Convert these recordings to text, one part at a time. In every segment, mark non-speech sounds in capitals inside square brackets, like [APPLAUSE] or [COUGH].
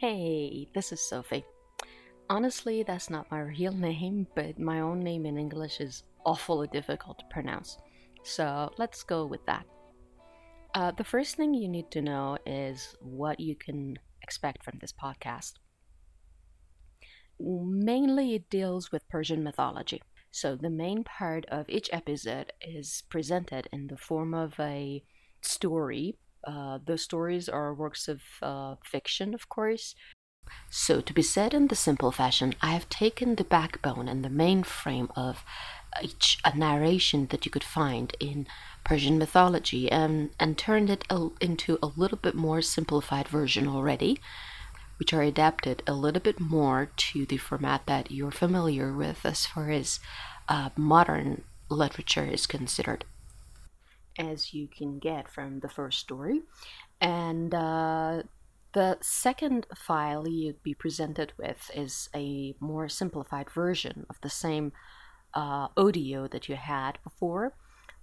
Hey, this is Sophie. Honestly, that's not my real [LAUGHS] name, but my own name in English is awfully difficult to pronounce. So let's go with that. Uh, the first thing you need to know is what you can expect from this podcast. Mainly, it deals with Persian mythology. So, the main part of each episode is presented in the form of a story. Uh, the stories are works of uh, fiction, of course. So, to be said in the simple fashion, I have taken the backbone and the main frame of each a narration that you could find in Persian mythology and, and turned it a, into a little bit more simplified version already, which are adapted a little bit more to the format that you're familiar with as far as uh, modern literature is considered. As you can get from the first story. And uh, the second file you'd be presented with is a more simplified version of the same uh, audio that you had before.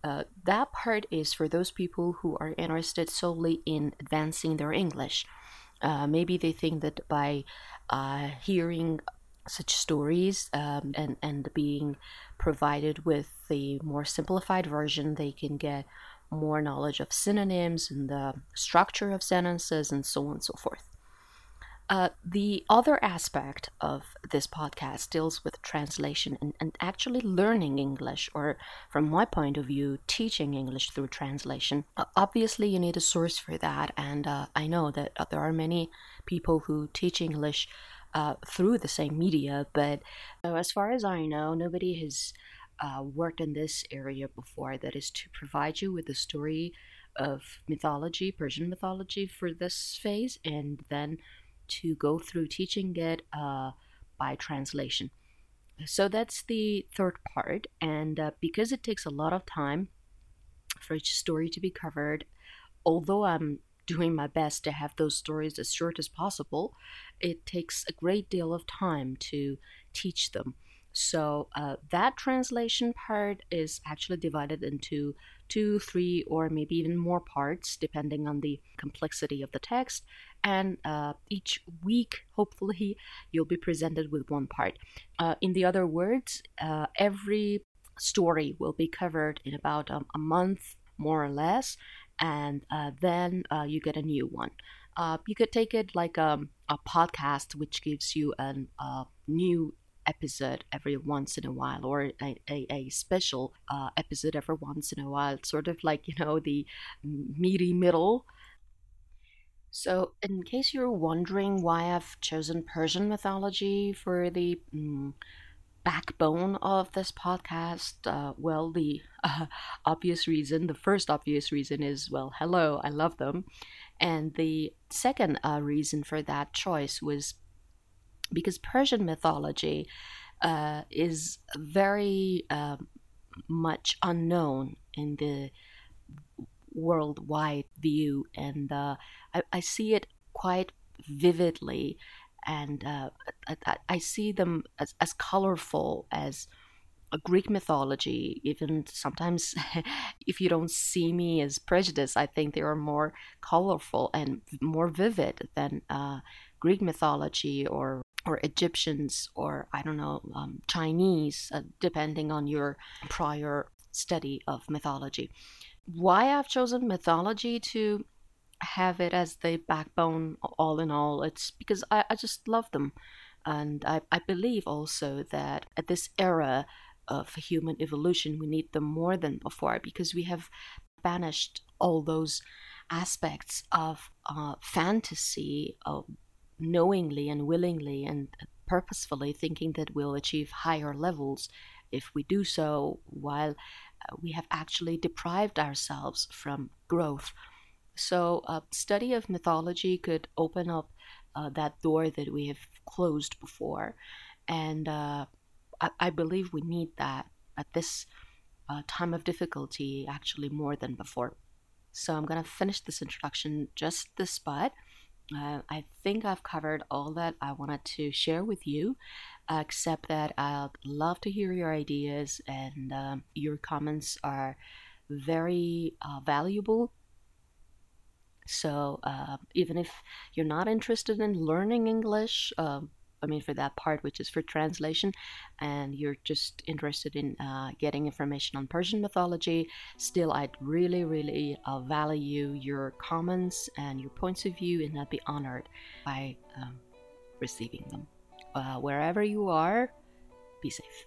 Uh, that part is for those people who are interested solely in advancing their English. Uh, maybe they think that by uh, hearing such stories um, and, and being provided with the more simplified version, they can get more knowledge of synonyms and the structure of sentences and so on and so forth. Uh, the other aspect of this podcast deals with translation and, and actually learning English, or from my point of view, teaching English through translation. Uh, obviously, you need a source for that, and uh, I know that uh, there are many people who teach English uh, through the same media, but as far as I know, nobody has worked in this area before that is to provide you with a story of mythology, Persian mythology, for this phase, and then to go through teaching it uh, by translation. So that's the third part, and uh, because it takes a lot of time for each story to be covered, although I'm doing my best to have those stories as short as possible, it takes a great deal of time to teach them. So uh, that translation part is actually divided into two, three, or maybe even more parts, depending on the complexity of the text. And uh, each week, hopefully, you'll be presented with one part. Uh, in the other words, uh, every story will be covered in about um, a month, more or less, and uh, then uh, you get a new one. Uh, you could take it like um, a podcast, which gives you a new episode every once in a while or a, a, a special uh, episode every once in a while sort of like you know the meaty middle so in case you're wondering why i've chosen persian mythology for the mm, backbone of this podcast. Uh, well the uh, obvious reason the first obvious reason is well hello i love them. And the second uh, reason for that choice was because Persian mythology uh, is very uh, much unknown in the worldwide view, and uh, I, I, see it quite vividly, and uh, I, I, see them as, as colorful as a Greek mythology, even sometimes [LAUGHS] if you don't see me as prejudiced, I think they are more colorful and more vivid than uh, Greek mythology or or Egyptians or I don't know um, Chinese, uh, depending on your prior study of mythology. Why I've chosen mythology to have it as the backbone, all in all, it's because I, I just love them, and I, I believe also that at this era of human evolution, we need them more than before because we have banished all those aspects of uh, fantasy, of knowingly and willingly and purposefully thinking that we'll achieve higher levels if we do so while uh, we have actually deprived ourselves from growth. So, a study of mythology could open up uh, that door that we have closed before. And uh, I, I, believe we need that at this uh, time of difficulty, actually, more than before. So, I'm going to finish this introduction just this spot. Uh, I think I've covered all that I wanted to share with you, except that I'd love to hear your ideas, and um, your comments are very uh, valuable. So uh, even if you're not interested in learning English, um, I mean, for that part, which is for translation, and you're just interested in uh, getting information on Persian mythology, still, I'd really, really uh, value your comments and your points of view, and I'd be honored by um, receiving them. Uh, wherever you are, be safe.